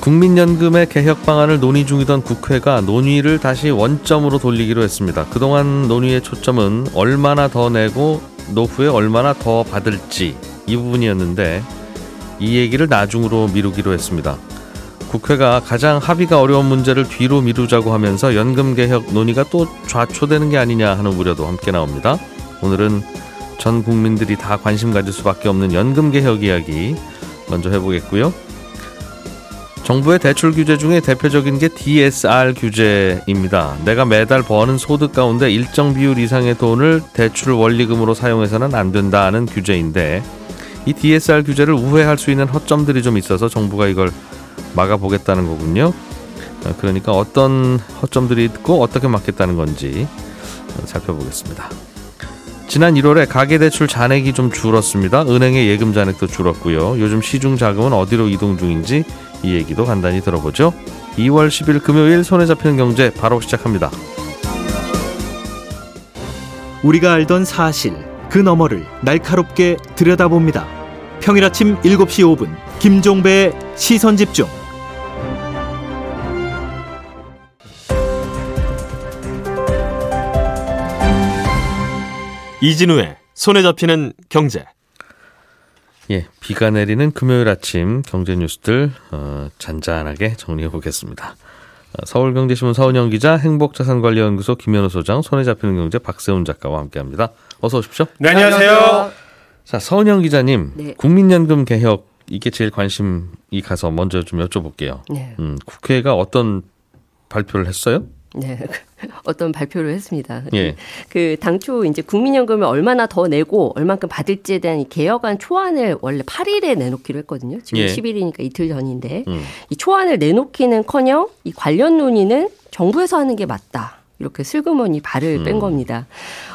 국민연금의 개혁 방안을 논의 중이던 국회가 논의를 다시 원점으로 돌리기로 했습니다. 그동안 논의의 초점은 얼마나 더 내고 노후에 얼마나 더 받을지 이 부분이었는데 이 얘기를 나중으로 미루기로 했습니다. 국회가 가장 합의가 어려운 문제를 뒤로 미루자고 하면서 연금 개혁 논의가 또 좌초되는 게 아니냐 하는 우려도 함께 나옵니다. 오늘은 전 국민들이 다 관심 가질 수밖에 없는 연금 개혁 이야기 먼저 해보겠고요. 정부의 대출 규제 중에 대표적인 게 DSR 규제입니다. 내가 매달 버는 소득 가운데 일정 비율 이상의 돈을 대출 원리금으로 사용해서는 안 된다는 규제인데 이 DSR 규제를 우회할 수 있는 허점들이 좀 있어서 정부가 이걸 막아보겠다는 거군요. 어, 그러니까 어떤 허점들이 있고 어떻게 막겠다는 건지 살펴보겠습니다. 지난 1월에 가계대출 잔액이 좀 줄었습니다. 은행의 예금 잔액도 줄었고요. 요즘 시중 자금은 어디로 이동 중인지 이 얘기도 간단히 들어보죠. 2월 10일 금요일 손에 잡히는 경제 바로 시작합니다. 우리가 알던 사실 그 너머를 날카롭게 들여다봅니다. 평일 아침 7시 5분 김종배의 시선 집중. 이진우의 손에 잡히는 경제. 예, 비가 내리는 금요일 아침 경제 뉴스들 어, 잔잔하게 정리해 보겠습니다. 어, 서울경제신문 서은영 기자, 행복자산관리연구소 김현우 소장, 손에 잡히는 경제 박세훈 작가와 함께합니다. 어서 오십시오. 네, 안녕하세요. 자, 서은영 기자님, 네. 국민연금 개혁 이게 제일 관심이 가서 먼저 좀 여쭤볼게요. 네. 음, 국회가 어떤 발표를 했어요? 네. 어떤 발표를 했습니다. 예. 그 당초 이제 국민연금을 얼마나 더 내고 얼만큼 받을지에 대한 이 개혁안 초안을 원래 8일에 내놓기로 했거든요. 지금 예. 10일이니까 이틀 전인데 음. 이 초안을 내놓기는커녕 이 관련 논의는 정부에서 하는 게 맞다. 이렇게 슬그머니 발을 뺀 음. 겁니다.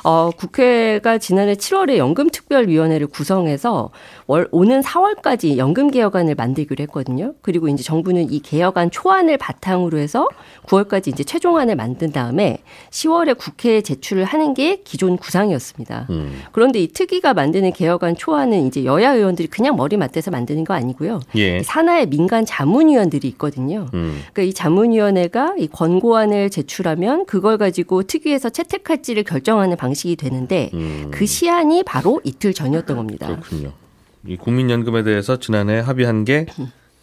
어, 국회가 지난해 7월에 연금특별위원회를 구성해서 월, 오는 4월까지 연금 개혁안을 만들기로 했거든요. 그리고 이제 정부는 이 개혁안 초안을 바탕으로 해서 9월까지 이제 최종안을 만든 다음에 10월에 국회에 제출을 하는 게 기존 구상이었습니다. 음. 그런데 이 특위가 만드는 개혁안 초안은 이제 여야 의원들이 그냥 머리 맞대서 만드는 거 아니고요. 예. 산하의 민간 자문위원들이 있거든요. 음. 그러니까 이 자문위원회가 이 권고안을 제출하면 그걸 가지고 특위에서 채택할지를 결정하는 방식이 되는데 음. 그 시한이 바로 이틀 전이었던 겁니다. 그렇군요. 이 국민연금에 대해서 지난해 합의한 게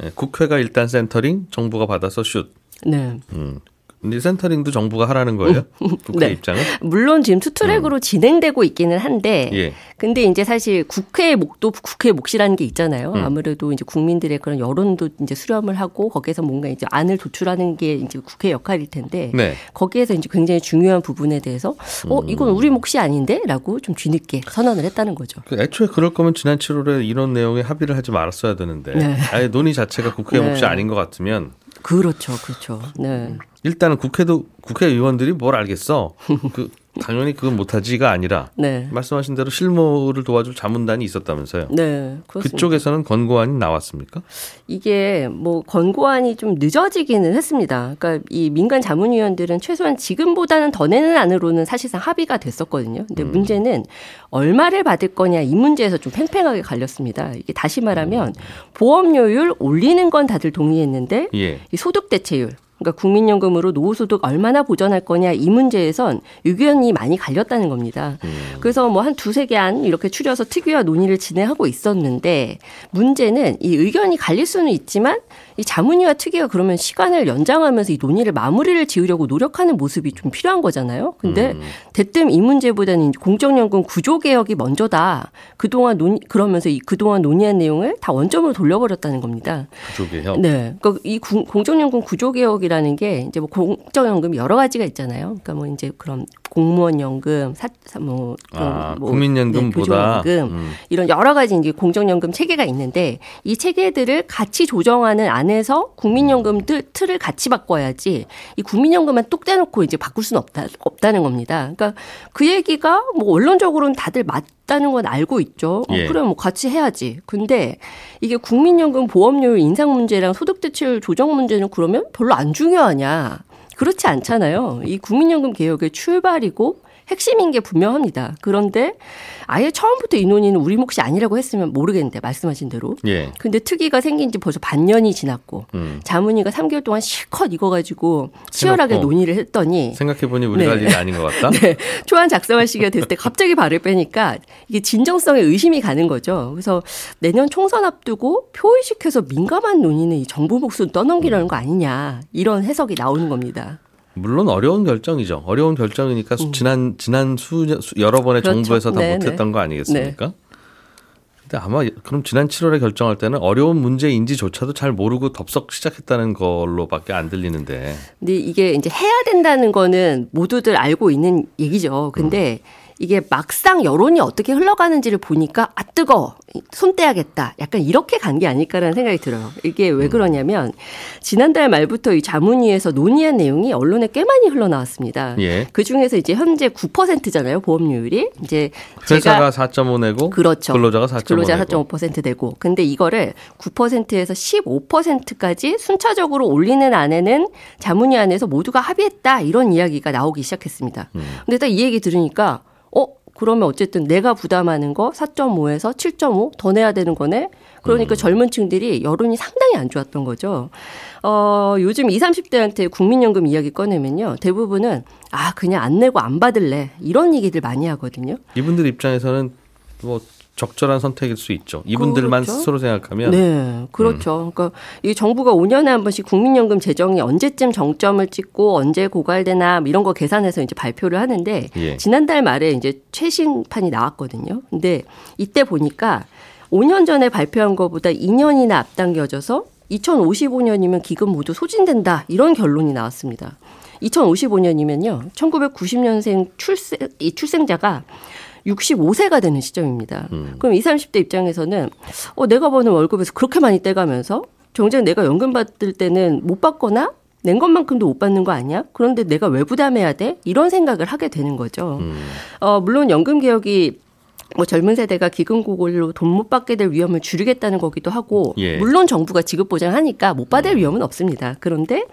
예, 국회가 일단 센터링, 정부가 받아서 슛. 네. 음. 근데 센터링도 정부가 하라는 거예요? 국회 네. 입장은? 물론 지금 투트랙으로 진행되고 있기는 한데 음. 예. 근데 이제 사실 국회의 목도 국회의 몫이라는 게 있잖아요. 음. 아무래도 이제 국민들의 그런 여론도 이제 수렴을 하고 거기에서 뭔가 이제 안을 도출하는 게 이제 국회 역할일 텐데 네. 거기에서 이제 굉장히 중요한 부분에 대해서 어 이건 우리 몫이 아닌데라고 좀 뒤늦게 선언을 했다는 거죠. 그 애초에 그럴 거면 지난 7월에 이런 내용에 합의를 하지 말았어야 되는데 네. 아예 논의 자체가 국회 네. 몫이 아닌 것 같으면 그렇죠, 그렇죠. 네. 일단은 국회도 국회의원들이 뭘 알겠어? 그 당연히 그건 못하지가 아니라 네. 말씀하신 대로 실무를 도와줄 자문단이 있었다면서요? 네, 그렇습니다. 그쪽에서는 권고안이 나왔습니까? 이게 뭐 권고안이 좀 늦어지기는 했습니다. 그러니까 이 민간 자문위원들은 최소한 지금보다는 더 내는 안으로는 사실상 합의가 됐었거든요. 근데 음. 문제는 얼마를 받을 거냐 이 문제에서 좀 팽팽하게 갈렸습니다. 이게 다시 말하면 보험료율 올리는 건 다들 동의했는데 예. 이 소득 대체율 그러니까 국민연금으로 노후소득 얼마나 보전할 거냐 이 문제에선 의견이 많이 갈렸다는 겁니다. 그래서 뭐 한 두세 개안 이렇게 추려서 특위와 논의를 진행하고 있었는데 문제는 이 의견이 갈릴 수는 있지만 이 자문위와 특위가 그러면 시간을 연장하면서 이 논의를 마무리를 지으려고 노력하는 모습이 좀 필요한 거잖아요. 근데 대뜸 이 문제보다는 공적연금 구조 개혁이 먼저다. 그동안 논 그러면서 이 그동안 논의한 내용을 다 원점으로 돌려버렸다는 겁니다. 그쪽에요. 네. 그러니까 이 구- 공적연금 구조 개혁이라 국민 연금이라는 게 이제 뭐 공적 연금 여러 가지가 있잖아요. 그러니까 뭐 이제 그런 공무원 연금, 사뭐 아, 뭐 국민연금보다 네, 음. 이런 여러 가지 이제 공적 연금 체계가 있는데 이 체계들을 같이 조정하는 안에서 국민연금 틀을 같이 바꿔야지 이 국민연금만 뚝 떼놓고 이제 바꿀 수는 없다 없다는 겁니다. 그러니까 그 얘기가 뭐 원론적으로는 다들 맞 다는 건 알고 있죠. 어, 예. 그래 뭐 같이 해야지. 근데 이게 국민연금 보험료율 인상 문제랑 소득 대체율 조정 문제는 그러면 별로 안 중요하냐? 그렇지 않잖아요. 이 국민연금 개혁의 출발이고 핵심인 게 분명합니다. 그런데 아예 처음부터 이 논의는 우리 몫이 아니라고 했으면 모르겠는데 말씀하신 대로. 예. 근데 특위가 생긴 지 벌써 반년이 지났고 음. 자문위가 3개월 동안 실컷 이거 가지고 치열하게 논의를 했더니 생각해 보니 우리가 네. 할 일이 아닌 것 같다. 네. 초안 작성할 시기가 됐을 때 갑자기 발을 빼니까 이게 진정성에 의심이 가는 거죠. 그래서 내년 총선 앞두고 표의식해서 민감한 논의는 이 정부 몫을 떠넘기려는 거 아니냐 이런 해석이 나오는 겁니다. 물론 어려운 결정이죠. 어려운 결정이니까 음. 지난 지난 수, 수 여러 번의 그렇죠. 정부에서 다 네네. 못했던 거 아니겠습니까? 네. 근데 아마 그럼 지난 7월에 결정할 때는 어려운 문제인지조차도 잘 모르고 덥석 시작했다는 걸로밖에 안 들리는데. 근데 이게 이제 해야 된다는 거는 모두들 알고 있는 얘기죠. 근데 음. 이게 막상 여론이 어떻게 흘러가는지를 보니까 아 뜨거 손 떼야겠다 약간 이렇게 간 게 아닐까라는 생각이 들어요. 이게 왜 음. 그러냐면 지난달 말부터 이 자문위에서 논의한 내용이 언론에 꽤 많이 흘러나왔습니다. 예. 그 중에서 이제 현재 9%잖아요 보험료율이 이제 회사가 4.5 내고 그렇죠. 근로자가 4.5 근로자 4.5% 되고 근데 이거를 9%에서 15%까지 순차적으로 올리는 안에는 자문위 안에서 모두가 합의했다 이런 이야기가 나오기 시작했습니다. 음. 근데 딱 이 얘기 들으니까 어 그러면 어쨌든 내가 부담하는 거 4.5에서 7.5 더 내야 되는 거네. 그러니까 음. 젊은 층들이 여론이 상당히 안 좋았던 거죠. 어, 요즘 20, 30대한테 국민연금 이야기 꺼내면요. 대부분은 아, 그냥 안 내고 안 받을래. 이런 얘기들 많이 하거든요. 이분들 입장에서는 뭐 적절한 선택일 수 있죠. 이분들만 그렇죠? 스스로 생각하면. 네, 그렇죠. 음. 그러니까 이 정부가 5년에 한 번씩 국민연금 재정이 언제쯤 정점을 찍고 언제 고갈되나 뭐 이런 거 계산해서 이제 발표를 하는데 예. 지난달 말에 이제 최신판이 나왔거든요. 근데 이때 보니까 5년 전에 발표한 것보다 2년이나 앞당겨져서 2055년이면 기금 모두 소진된다 이런 결론이 나왔습니다. 2055년이면요. 1990년생 출생 이 출생자가 65세가 되는 시점입니다. 음. 그럼 20, 30대 입장에서는 어 내가 버는 월급에서 그렇게 많이 떼가면서 정작 내가 연금 받을 때는 못 받거나 낸 것만큼도 못 받는 거 아니야? 그런데 내가 왜 부담해야 돼? 이런 생각을 하게 되는 거죠. 음. 어 물론 연금 개혁이 뭐 젊은 세대가 기금 고골로 돈 못 받게 될 위험을 줄이겠다는 거기도 하고 예. 물론 정부가 지급 보장하니까 못 받을 음. 위험은 없습니다. 그런데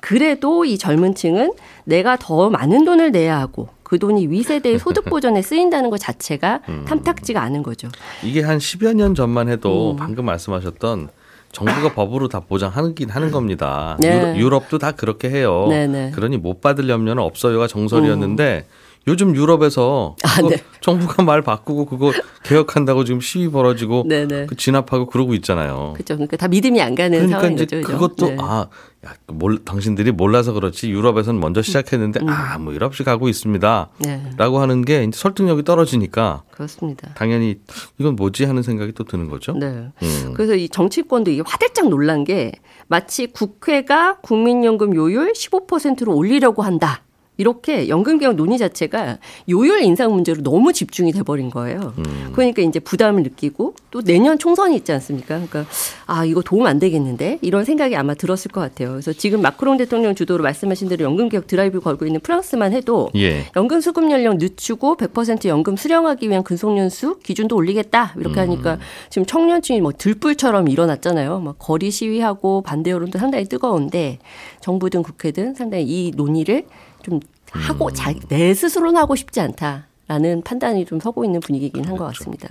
그래도 이 젊은 층은 내가 더 많은 돈을 내야 하고 그 돈이 위세대의 소득 보전에 쓰인다는 것 자체가 음. 탐탁지가 않은 거죠. 이게 한 10여 년 전만 해도 음. 방금 말씀하셨던 정부가 법으로 다 보장하긴 하는 겁니다. 네. 유럽, 도다 그렇게 해요. 네네. 네. 그러니 못 받을 염려는 없어요가 정설이었는데 음. 요즘 유럽에서 아, 네. 정부가 말 바꾸고 그거 개혁한다고 지금 시위 벌어지고 네네. 네. 그 진압하고 그러고 있잖아요. 그렇죠. 그러니까 다 믿음이 안 가는 그러니까 상황인 이제 거죠. 그것도 네. 아, 야, 몰, 당신들이 몰라서 그렇지 유럽에서는 먼저 시작했는데 음. 아 뭐 유럽식 가고 있습니다라고 네. 하는 게 이제 설득력이 떨어지니까 그렇습니다. 당연히 이건 뭐지 하는 생각이 또 드는 거죠. 네. 음. 그래서 이 정치권도 이게 화들짝 놀란 게 마치 국회가 국민연금 요율 15%로 올리려고 한다. 이렇게 연금개혁 논의 자체가 요율 인상 문제로 너무 집중이 돼버린 거예요. 음. 그러니까 이제 부담을 느끼고 또 내년 총선이 있지 않습니까? 그러니까 아 이거 도움 안 되겠는데 이런 생각이 아마 들었을 것 같아요. 그래서 지금 마크롱 대통령 주도로 말씀하신 대로 연금개혁 드라이브 걸고 있는 프랑스만 해도 예. 연금 수급 연령 늦추고 100% 연금 수령하기 위한 근속연수 기준도 올리겠다 이렇게 음. 하니까 지금 청년층이 뭐 들불처럼 일어났잖아요. 막 거리 시위하고 반대 여론도 상당히 뜨거운데 정부든 국회든 상당히 이 논의를 좀 하고 음. 자, 내 스스로는 하고 싶지 않다라는 판단이 좀 서고 있는 분위기긴 한것 그렇죠. 같습니다.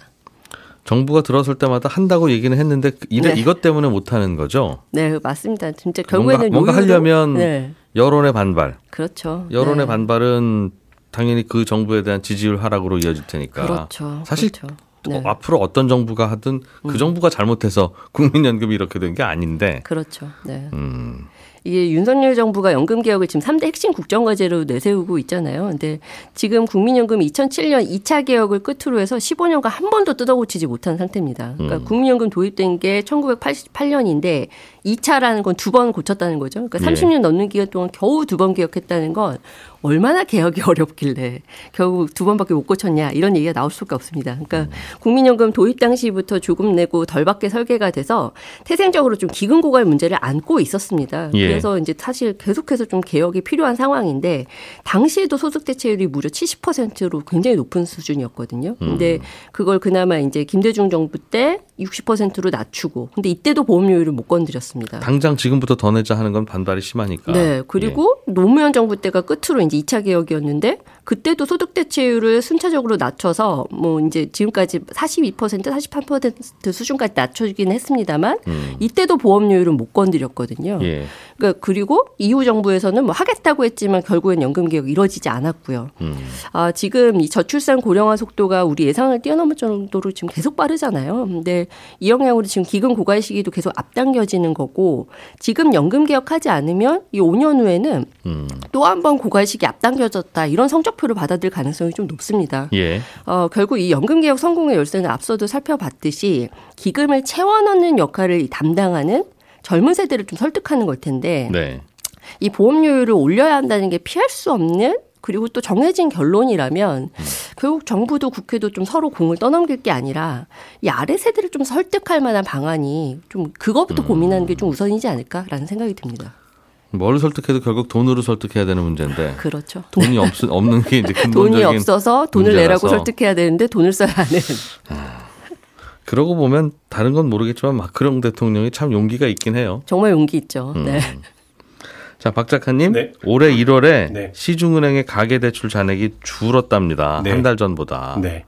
정부가 들어설 때마다 한다고 얘기는 했는데 이래, 네. 이것 때문에 못 하는 거죠. 네, 맞습니다. 진짜 결국에는 뭔가, 뭔가 하려면 네. 여론의 반발. 그렇죠. 여론의 네. 반발은 당연히 그 정부에 대한 지지율 하락으로 이어질 테니까. 그렇죠. 사실 그렇죠. 네. 앞으로 어떤 정부가 하든 그 음. 정부가 잘못해서 국민연금이 이렇게 된 게 아닌데. 그렇죠. 네. 음. 이게 윤석열 정부가 연금 개혁을 지금 3대 핵심 국정 과제로 내세우고 있잖아요. 근데 지금 국민연금 2007년 2차 개혁을 끝으로 해서 15년간 한 번도 뜯어고치지 못한 상태입니다. 그러니까 음. 국민연금 도입된 게 1988년인데 2차라는 건 두 번 고쳤다는 거죠. 그러니까 30년 예. 넘는 기간 동안 겨우 두 번 개혁했다는 건 얼마나 개혁이 어렵길래 결국 두 번밖에 못 고쳤냐 이런 얘기가 나올 수가 없습니다. 그러니까 음. 국민연금 도입 당시부터 조금 내고 덜 받게 설계가 돼서 태생적으로 좀 기금 고갈 문제를 안고 있었습니다. 예. 그래서 이제 사실 계속해서 좀 개혁이 필요한 상황인데 당시에도 소득 대체율이 무려 70%로 굉장히 높은 수준이었거든요. 근데 음. 그걸 그나마 이제 김대중 정부 때 60%로 낮추고 근데 이때도 보험료율을 못 건드렸습니다. 당장 지금부터 더 내자 하는 건 반발이 심하니까. 네. 그리고 예. 노무현 정부 때가 끝으로 이제 2차 개혁이었는데 그때도 소득 대체율을 순차적으로 낮춰서 뭐 이제 지금까지 42% 48% 수준까지 낮춰주긴 했습니다만 음. 이때도 보험료율은 못 건드렸거든요. 예. 그러니까 그리고 이후 정부에서는 뭐 하겠다고 했지만 결국엔 연금 개혁이 이루어지지 않았고요. 음. 아, 지금 이 저출산 고령화 속도가 우리 예상을 뛰어넘을 정도로 지금 계속 빠르잖아요. 근데 이 영향으로 지금 기금 고갈 시기도 계속 앞당겨지는 거고 지금 연금 개혁하지 않으면 이 5년 후에는 음. 또한 번 고갈 시기 앞당겨졌다 이런 성적표를 받아들일 가능성이 좀 높습니다. 예. 어, 결국 이 연금 개혁 성공의 열쇠는 앞서도 살펴봤듯이 기금을 채워 넣는 역할을 담당하는 젊은 세대를 좀 설득하는 걸 텐데 네. 이 보험료율을 올려야 한다는 게 피할 수 없는 그리고 또 정해진 결론이라면 음. 결국 정부도 국회도 좀 서로 공을 떠넘길 게 아니라 이 아래 세대를 좀 설득할 만한 방안이 좀 그것부터 음. 고민하는 게 좀 우선이지 않을까라는 생각이 듭니다. 뭘 설득해도 결국 돈으로 설득해야 되는 문제인데. 그렇죠. 돈이 없, 없는 게 이제 근본적인 돈이 없어서 돈을 문제라서. 내라고 설득해야 되는데 돈을 써야 하는. 아. 그러고 보면 다른 건 모르겠지만 마크롱 대통령이 참 용기가 있긴 해요. 정말 용기 있죠. 음. 네. 자, 박 작가님, 네. 올해 1월에 네. 시중은행의 가계대출 잔액이 줄었답니다. 네. 한달 전보다. 네.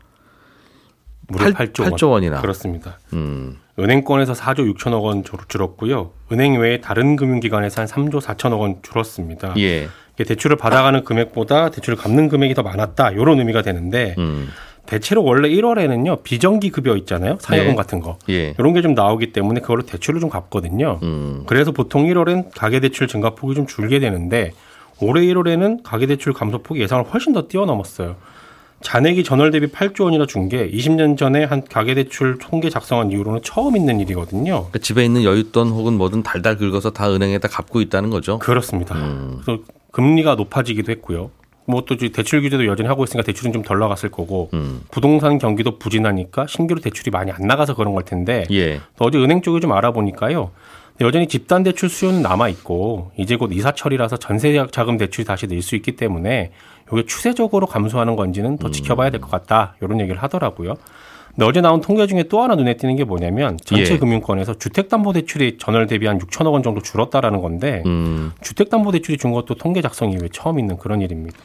무려 8, 8조, 8조 원. 이나 그렇습니다. 음. 은행권에서 4조 6천억 원 줄었고요. 은행 외에 다른 금융기관에서 한 3조 4천억 원 줄었습니다. 예. 대출을 받아가는 금액보다 대출을 갚는 금액이 더 많았다. 이런 의미가 되는데 음. 대체로 원래 1월에는요 비정기 급여 있잖아요 사회금 네. 같은 거 예. 이런 게 좀 나오기 때문에 그걸로 대출을 좀 갚거든요. 음. 그래서 보통 1월엔 가계대출 증가폭이 좀 줄게 되는데 올해 1월에는 가계대출 감소폭이 예상을 훨씬 더 뛰어넘었어요. 잔액이 전월 대비 8조 원이나 준 게 20년 전에 한 가계대출 통계 작성한 이후로는 처음 있는 일이거든요. 그러니까 집에 있는 여윳돈 혹은 뭐든 달달 긁어서 다 은행에다 갚고 있다는 거죠. 그렇습니다. 음. 그래서 금리가 높아지기도 했고요. 뭐또 대출 규제도 여전히 하고 있으니까 대출은 좀 덜 나갔을 거고 음. 부동산 경기도 부진하니까 신규로 대출이 많이 안 나가서 그런 걸 텐데 예. 어제 은행 쪽을 좀 알아보니까요. 여전히 집단 대출 수요는 남아 있고 이제 곧 이사철이라서 전세 자금 대출이 다시 늘 수 있기 때문에 이게 추세적으로 감소하는 건지는 더 음. 지켜봐야 될 것 같다 이런 얘기를 하더라고요. 근데 어제 나온 통계 중에 또 하나 눈에 띄는 게 뭐냐면 전체 예. 금융권에서 주택담보대출이 전월 대비 한 6천억 원 정도 줄었다라는 건데 음. 주택담보대출이 준 것도 통계 작성 이후에 처음 있는 그런 일입니다.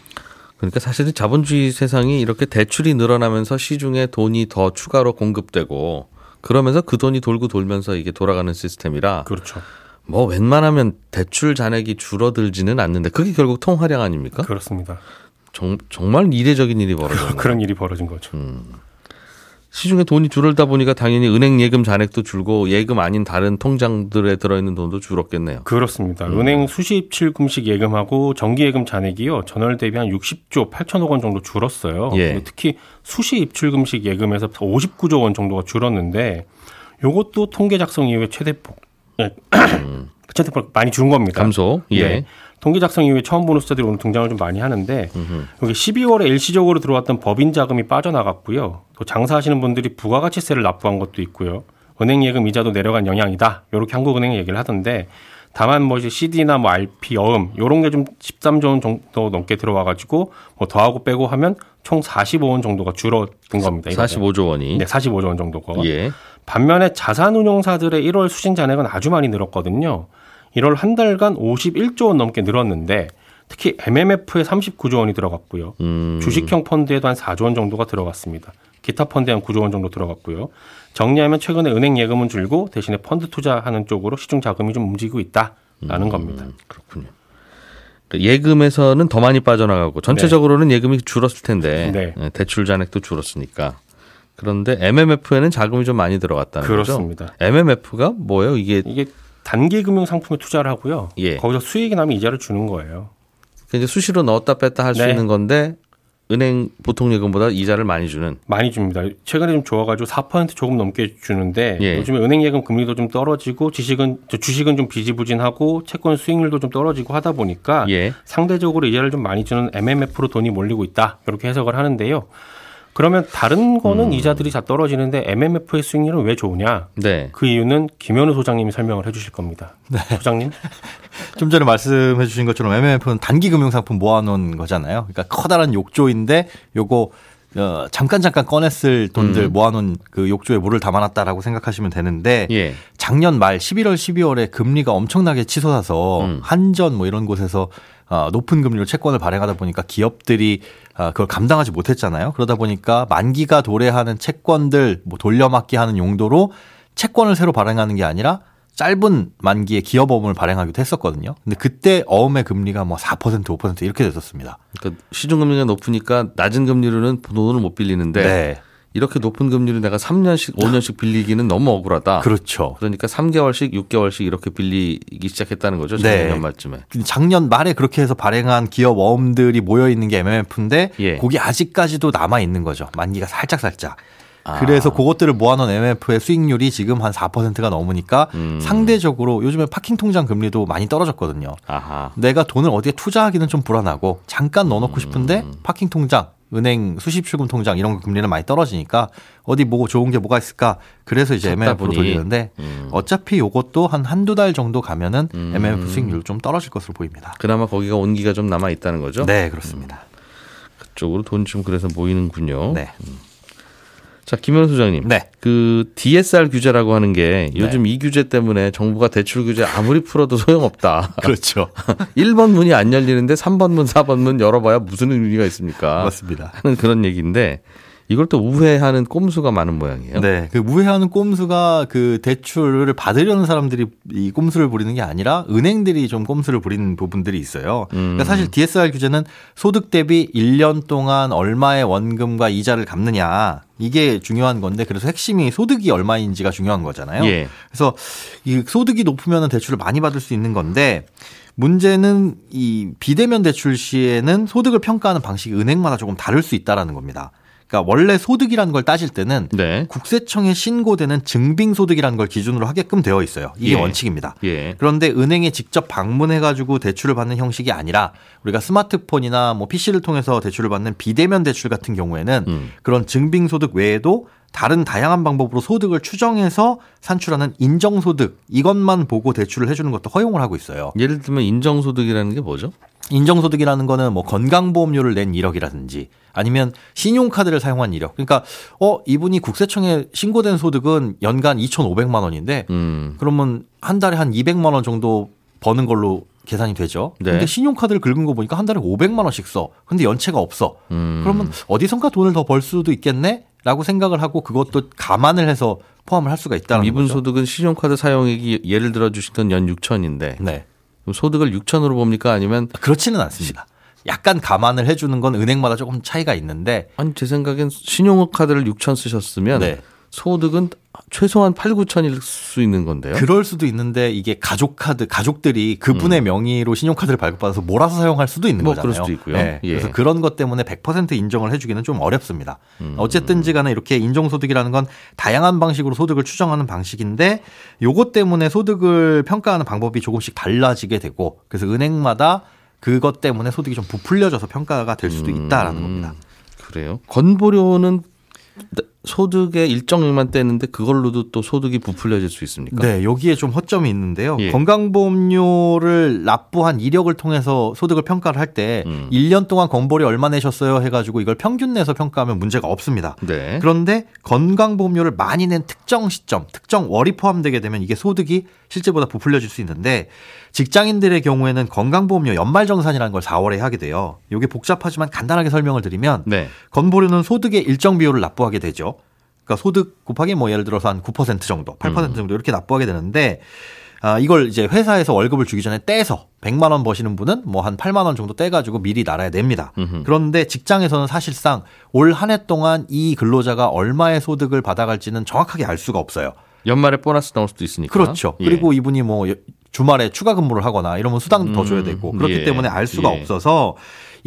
그러니까 사실은 자본주의 세상이 이렇게 대출이 늘어나면서 시중에 돈이 더 추가로 공급되고 그러면서 그 돈이 돌고 돌면서 이게 돌아가는 시스템이라 그렇죠. 뭐 웬만하면 대출 잔액이 줄어들지는 않는데 그게 결국 통화량 아닙니까? 그렇습니다. 정, 정말 이례적인 일이 벌어진 그런 일이 벌어진 거죠. 음. 시중에 돈이 줄을다 보니까 당연히 은행 예금 잔액도 줄고 예금 아닌 다른 통장들에 들어있는 돈도 줄었겠네요. 그렇습니다. 음. 은행 수십 칠금씩 예금하고 정기 예금 잔액이요 전월 대비 한 60조 8천억 원 정도 줄었어요. 예. 특히 수시 입출금식 예금에서 59조 원 정도가 줄었는데 요것도 통계 작성 이후에 최대폭 예. 음. 최대 폭 많이 줄은 겁니다. 감소. 예. 네. 통계 작성 이후에 처음 보는 숫자들이 오늘 등장을 좀 많이 하는데. 여기 12월에 일시적으로 들어왔던 법인 자금이 빠져나갔고요. 또 장사하시는 분들이 부가가치세를 납부한 것도 있고요. 은행 예금 이자도 내려간 영향이다. 이렇게 한국은행이 얘기를 하던데 다만 뭐 이제 CD나 뭐 RP, 여음 요런 게 좀 13조 원 정도 넘게 들어와 가지고 뭐 더하고 빼고 하면 총 45원 정도가 줄어든 겁니다. 45조 원이. 네, 45조 원 정도가. 예. 반면에 자산운용사들의 1월 수신 잔액은 아주 많이 늘었거든요. 1월 한 달간 51조 원 넘게 늘었는데 특히 MMF에 39조 원이 들어갔고요. 음. 주식형 펀드에도 한 4조 원 정도가 들어갔습니다. 기타 펀드에 한 9조 원 정도 들어갔고요. 정리하면 최근에 은행 예금은 줄고 대신에 펀드 투자하는 쪽으로 시중 자금이 좀 움직이고 있다라는 음. 겁니다. 그렇군요. 그러니까 예금에서는 더 많이 빠져나가고 전체적으로는 네. 예금이 줄었을 텐데 네. 네. 대출 잔액도 줄었으니까. 그런데 MMF에는 자금이 좀 많이 들어갔다는 그렇습니다. 거죠. MMF가 뭐예요? 이게 이게 단기 금융 상품에 투자를 하고요. 예. 거기서 수익이 나면 이자를 주는 거예요. 이제 수시로 넣었다 뺐다 할수 네. 있는 건데 은행 보통 예금보다 이자를 많이 주는 많이 줍니다. 최근에 좀 좋아가지고 4% 조금 넘게 주는데 예. 요즘에 은행 예금 금리도 좀 떨어지고 주식은 주식은 좀 비지부진하고 채권 수익률도 좀 떨어지고 하다 보니까 예. 상대적으로 이자를 좀 많이 주는 MMF로 돈이 몰리고 있다 이렇게 해석을 하는데요. 그러면 다른 거는 음. 이자들이 다 떨어지는데 MMF의 수익률은 왜 좋으냐? 네. 그 이유는 김현우 소장님이 설명을 해주실 겁니다. 네. 소장님. 좀 전에 말씀해 주신 것처럼 MMF는 단기 금융상품 모아놓은 거잖아요. 그러니까 커다란 욕조인데 요거 어, 잠깐 잠깐 꺼냈을 돈들 음. 모아놓은 그 욕조에 물을 담아놨다라고 생각하시면 되는데 예. 작년 말 11월 12월에 금리가 엄청나게 치솟아서 음. 한전 뭐 이런 곳에서 어, 높은 금리로 채권을 발행하다 보니까 기업들이 어, 그걸 감당하지 못했잖아요. 그러다 보니까 만기가 도래하는 채권들 뭐 돌려막기 하는 용도로 채권을 새로 발행하는 게 아니라 짧은 만기에 기업어음을 발행하기도 했었거든요. 근데 그때 어음의 금리가 뭐 4% 5% 이렇게 됐었습니다. 그러니까 시중금리가 높으니까 낮은 금리로는 돈을 못 빌리는데 네. 이렇게 높은 금리로 내가 3년씩 5년씩 빌리기는 너무 억울하다. 그렇죠. 그러니까 3개월씩 6개월씩 이렇게 빌리기 시작했다는 거죠. 작년 네. 말쯤에. 작년 말에 그렇게 해서 발행한 기업 어음들이 모여 있는 게 MMF인데 예. 거기 아직까지도 남아 있는 거죠. 만기가 살짝 살짝. 아. 그래서 그것들을 모아놓은 MF의 수익률이 지금 한 4%가 넘으니까 음. 상대적으로 요즘에 파킹 통장 금리도 많이 떨어졌거든요. 아하. 내가 돈을 어디에 투자하기는 좀 불안하고 잠깐 넣어놓고 싶은데 음. 파킹 통장 은행 수십 출금 통장 이런 거 금리는 많이 떨어지니까 어디 뭐 좋은 게 뭐가 있을까 그래서 이제 MMF로 돌리는데 음. 어차피 요것도 한 한두 달 정도 가면은 음. MMF 수익률 좀 떨어질 것으로 보입니다. 그나마 거기가 온기가 좀 남아 있다는 거죠? 네, 그렇습니다. 음. 그쪽으로 돈 좀 그래서 모이는군요. 네. 음. 자, 김현우 소장님. 네. 그 DSR 규제라고 하는 게 요즘 네. 이 규제 때문에 정부가 대출 규제 아무리 풀어도 소용없다. 그렇죠. 1번 문이 안 열리는데 3번 문, 4번 문 열어봐야 무슨 의미가 있습니까? 맞습니다. 하는 그런 얘기인데 이걸 또 우회하는 꼼수가 많은 모양이에요. 네. 그 우회하는 꼼수가 그 대출을 받으려는 사람들이 이 꼼수를 부리는 게 아니라 은행들이 좀 꼼수를 부리는 부분들이 있어요. 그러니까 음. 그러니까 사실 DSR 규제는 소득 대비 1년 동안 얼마의 원금과 이자를 갚느냐 이게 중요한 건데 그래서 핵심이 소득이 얼마인지가 중요한 거잖아요. 예. 그래서 이 소득이 높으면 대출을 많이 받을 수 있는 건데 문제는 이 비대면 대출 시에는 소득을 평가하는 방식이 은행마다 조금 다를 수 있다라는 겁니다. 그러니까 원래 소득이라는 걸 따질 때는 네. 국세청에 신고되는 증빙 소득이라는 걸 기준으로 하게끔 되어 있어요. 이게 예. 원칙입니다. 예. 그런데 은행에 직접 방문해 가지고 대출을 받는 형식이 아니라 우리가 스마트폰이나 뭐 PC를 통해서 대출을 받는 비대면 대출 같은 경우에는 음. 그런 증빙 소득 외에도 다른 다양한 방법으로 소득을 추정해서 산출하는 인정소득 이것만 보고 대출을 해주는 것도 허용을 하고 있어요. 예를 들면 인정소득이라는 게 뭐죠? 인정소득이라는 거는 뭐 건강보험료를 낸 이력이라든지 아니면 신용카드를 사용한 이력. 그러니까 어 이분이 국세청에 신고된 소득은 연간 2,500만 원인데 음. 그러면 한 달에 한 200만 원 정도 버는 걸로 계산이 되죠. 네. 근데 신용카드를 긁은 거 보니까 한 달에 500만 원씩 써. 근데 연체가 없어. 음. 그러면 어디선가 돈을 더 벌 수도 있겠네? 라고 생각을 하고 그것도 감안을 해서 포함을 할 수가 있다는 거죠. 미분 소득은 신용카드 사용액이 예를 들어 주신 건 연 6천인데 네. 소득을 6천으로 봅니까 아니면 그렇지는 않습니다. 약간 감안을 해주는 건 은행마다 조금 차이가 있는데 아니 제 생각엔 신용카드를 6천 쓰셨으면 네. 소득은 최소한 8, 9천일 수 있는 건데요. 그럴 수도 있는데 이게 가족 카드 가족들이 그분의 음. 명의로 신용카드를 발급받아서 몰아서 사용할 수도 있는 뭐 거잖아요. 그럴 수도 있고요. 네. 예. 그래서 그런 것 때문에 100% 인정을 해주기는 좀 어렵습니다. 음. 어쨌든지 간에 이렇게 인정소득이라는 건 다양한 방식으로 소득을 추정하는 방식인데 요것 때문에 소득을 평가하는 방법이 조금씩 달라지게 되고 그래서 은행마다 그것 때문에 소득이 좀 부풀려져서 평가가 될 수도 있다라는 음. 겁니다. 그래요? 건보료는 소득의 일정액만 떼는데 그걸로도 또 소득이 부풀려질 수 있습니까? 네, 여기에 좀 허점이 있는데요. 예. 건강보험료를 납부한 이력을 통해서 소득을 평가를 할때 음. 1년 동안 건보료 얼마 내셨어요 해가지고 이걸 평균 내서 평가하면 문제가 없습니다. 네. 그런데 건강보험료를 많이 낸 특정 시점, 특정 월이 포함되게 되면 이게 소득이 실제보다 부풀려질 수 있는데 직장인들의 경우에는 건강보험료 연말정산이라는 걸 4월에 하게 돼요. 이게 복잡하지만 간단하게 설명을 드리면 네. 건보료는 소득의 일정 비율을 납부하게 되죠. 그러니까 소득 곱하기 뭐 예를 들어서 한 9% 정도, 8% 음. 정도 이렇게 납부하게 되는데 아, 이걸 이제 회사에서 월급을 주기 전에 떼서 100만 원 버시는 분은 뭐 한 8만 원 정도 떼 가지고 미리 나라에 냅니다. 음흠. 그런데 직장에서는 사실상 올 한 해 동안 이 근로자가 얼마의 소득을 받아갈지는 정확하게 알 수가 없어요. 연말에 보너스 나올 수도 있으니까. 그렇죠. 예. 그리고 이분이 뭐 주말에 추가 근무를 하거나 이러면 수당도 음, 더 줘야 되고 그렇기 예. 때문에 알 수가 예. 없어서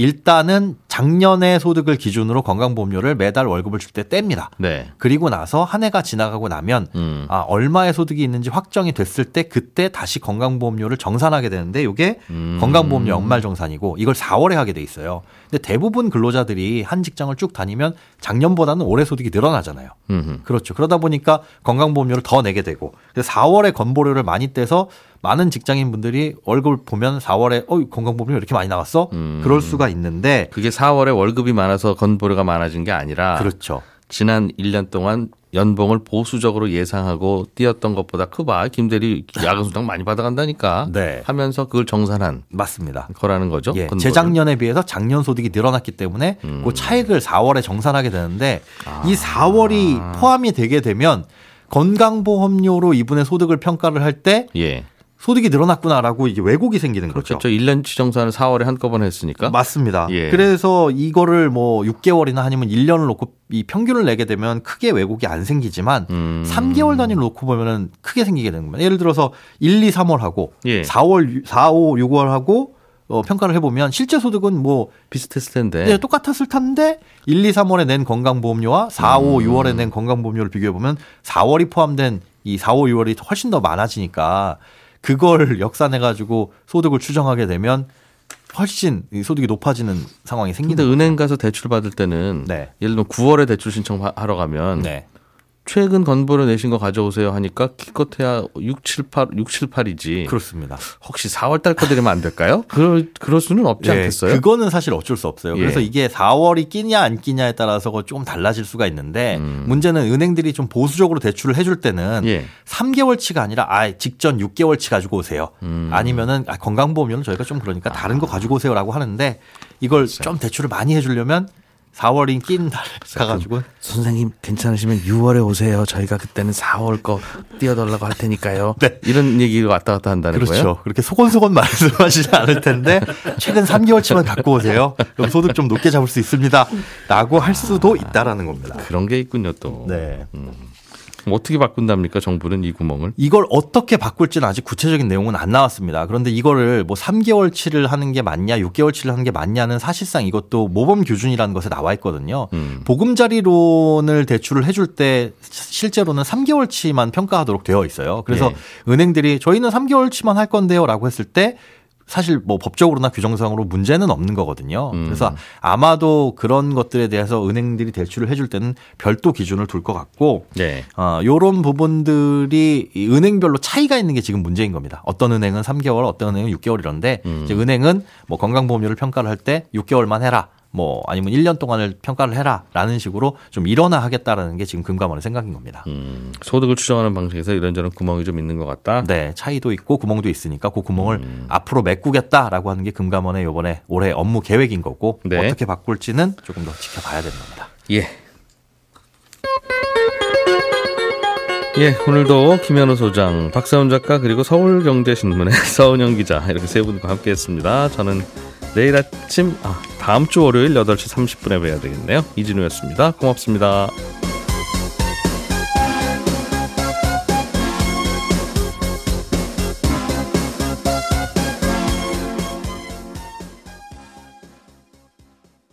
일단은 작년의 소득을 기준으로 건강보험료를 매달 월급을 줄 때 뗍니다. 네. 그리고 나서 한 해가 지나가고 나면 음. 아, 얼마의 소득이 있는지 확정이 됐을 때 그때 다시 건강보험료를 정산하게 되는데 이게 음. 건강보험료 연말 정산이고 이걸 4월에 하게 돼 있어요. 근데 대부분 근로자들이 한 직장을 쭉 다니면 작년보다는 올해 소득이 늘어나잖아요. 음흠. 그렇죠. 그러다 보니까 건강보험료를 더 내게 되고 4월에 건보료를 많이 떼서 많은 직장인 분들이 월급을 보면 4월에 어 건강보험료 이렇게 많이 나왔어? 음. 그럴 수가 있는데 그게 4월에 월급이 많아서 건보료가 많아진 게 아니라 그렇죠. 지난 1년 동안 연봉을 보수적으로 예상하고 뛰었던 것보다 크봐 김 대리 야근 수당 많이 받아간다니까 네. 하면서 그걸 정산한 맞습니다 거라는 거죠. 예, 재작년에 비해서 작년 소득이 늘어났기 때문에 음. 그 차액을 4월에 정산하게 되는데 아. 이 4월이 포함이 되게 되면 건강보험료로 이분의 소득을 평가를 할때 예. 소득이 늘어났구나라고 이게 왜곡이 생기는 그렇죠. 거죠. 1년치 정산을 4월에 한꺼번에 했으니까. 맞습니다. 예. 그래서 이거를 뭐 6개월이나 아니면 1년을 놓고 이 평균을 내게 되면 크게 왜곡이 안 생기지만 음. 3개월 단위를 놓고 보면은 크게 생기게 되는 겁니다. 예를 들어서 1, 2, 3월 하고 예. 4월 4, 5, 6월 하고 어, 평가를 해보면 실제 소득은 뭐 비슷했을 텐데 네, 똑같았을 텐데 1, 2, 3월에 낸 건강보험료와 4, 5, 음. 6월에 낸 건강보험료를 비교해 보면 4월이 포함된 이 4, 5, 6월이 훨씬 더 많아지니까 그걸 역산해 가지고 소득을 추정하게 되면 훨씬 소득이 높아지는 상황이 생기는. 근데 은행 가서 대출 받을 때는 네. 예를 들면 9월에 대출 신청하러 가면 네. 최근 건보료 내신 거 가져오세요 하니까 기껏해야 6, 7, 8, 6, 7, 8이지. 그렇습니다. 혹시 4월 달 거 드리면 안 될까요? 그럴, 그럴 수는 없지 네, 않겠어요? 그거는 사실 어쩔 수 없어요. 예. 그래서 이게 4월이 끼냐 안 끼냐에 따라서 조금 달라질 수가 있는데 음. 문제는 은행들이 좀 보수적으로 대출을 해줄 때는 예. 3개월치가 아니라 아 직전 6개월치 가지고 오세요. 음. 아니면은 아, 건강보험료는 저희가 좀 그러니까 다른 거 가지고 오세요라고 하는데 이걸 그렇죠. 좀 대출을 많이 해주려면 4월인 낀달 가가지고 선생님 괜찮으시면 6월에 오세요. 저희가 그때는 4월 거 띄워달라고 할 테니까요. 네. 이런 얘기가 왔다 갔다 한다는 그렇죠. 거예요. 그렇죠. 그렇게 소곤소곤 말씀하시지 않을 텐데 최근 3개월치만 갖고 오세요. 그럼 소득 좀 높게 잡을 수 있습니다. 라고 할 수도 있다라는 겁니다. 그런 게 있군요 또. 네. 음. 어떻게 바꾼답니까 정부는 이 구멍을? 이걸 어떻게 바꿀지는 아직 구체적인 내용은 안 나왔습니다. 그런데 이거를 뭐 3개월치를 하는 게 맞냐, 6개월치를 하는 게 맞냐는 사실상 이것도 모범 규준이라는 것에 나와 있거든요. 음. 보금자리론을 대출을 해줄 때 실제로는 3개월치만 평가하도록 되어 있어요. 그래서 예. 은행들이 저희는 3개월치만 할 건데요라고 했을 때 사실 뭐 법적으로나 규정상으로 문제는 없는 거거든요. 음. 그래서 아마도 그런 것들에 대해서 은행들이 대출을 해줄 때는 별도 기준을 둘 것 같고, 네. 어, 요런 부분들이 은행별로 차이가 있는 게 지금 문제인 겁니다. 어떤 은행은 3개월, 어떤 은행은 6개월 이런데, 음. 이제 은행은 뭐 건강보험료를 평가를 할 때 6개월만 해라. 뭐 아니면 1년 동안을 평가를 해라라는 식으로 좀 일어나 하겠다라는 게 지금 금감원의 생각인 겁니다. 음, 소득을 추정하는 방식에서 이런저런 구멍이 좀 있는 것 같다. 네, 차이도 있고 구멍도 있으니까 그 구멍을 음. 앞으로 메꾸겠다라고 하는 게 금감원의 이번에 올해 업무 계획인 거고 네. 어떻게 바꿀지는 조금 더 지켜봐야 되는 겁니다. 예. 예, 오늘도 김현우 소장, 박사훈 작가 그리고 서울경제신문의 서은영 기자 이렇게 세 분과 함께했습니다. 저는 내일 아침 아, 다음 주 월요일 8시 30분에 뵈야 되겠네요. 이진우였습니다. 고맙습니다.